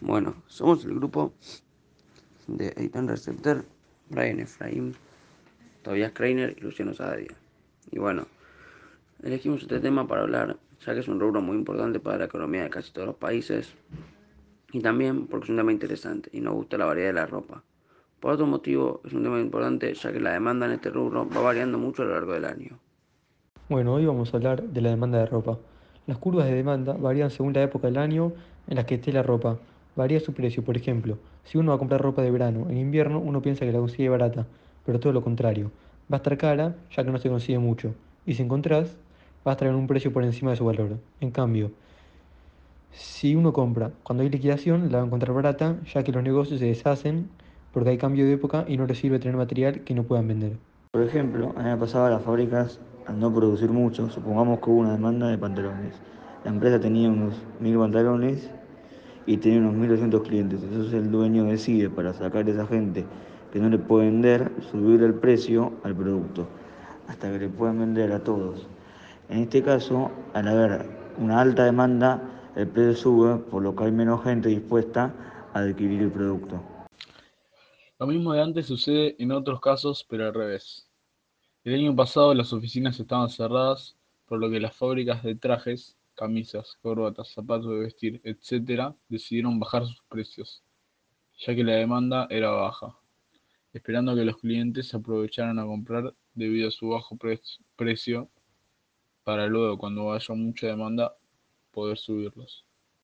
Bueno, somos el grupo de Eitan Receptor, Brian Efraim, Tobias Kreiner y Luciano Saadia. Y bueno, elegimos este tema para hablar, ya que es un rubro muy importante para la economía de casi todos los países y también porque es un tema interesante y nos gusta la variedad de la ropa. Por otro motivo, es un tema importante ya que la demanda en este rubro va variando mucho a lo largo del año. Bueno, hoy vamos a hablar de la demanda de ropa. Las curvas de demanda varían según la época del año en la que esté la ropa. Varía su precio, por ejemplo, si uno va a comprar ropa de verano en invierno, uno piensa que la consigue barata, pero todo lo contrario. Va a estar cara ya que no se consigue mucho, y si encontrás, va a estar en un precio por encima de su valor. En cambio, si uno compra cuando hay liquidación, la va a encontrar barata, ya que los negocios se deshacen porque hay cambio de época y no les sirve tener material que no puedan vender. Por ejemplo, año pasado las fábricas al no producir mucho, supongamos que hubo una demanda de pantalones. La empresa tenía unos mil pantalones y tenía unos 1200 clientes. Entonces el dueño decide para sacar a esa gente que no le puede vender, subir el precio al producto hasta que le puedan vender a todos. En este caso, al haber una alta demanda, el precio sube, por lo que hay menos gente dispuesta a adquirir el producto. Lo mismo de antes sucede en otros casos, pero al revés. El año pasado las oficinas estaban cerradas, por lo que las fábricas de trajes, camisas, corbatas, zapatos de vestir, etc., decidieron bajar sus precios, ya que la demanda era baja, esperando que los clientes aprovecharan a comprar debido a su bajo precio para luego, cuando haya mucha demanda, poder subirlos.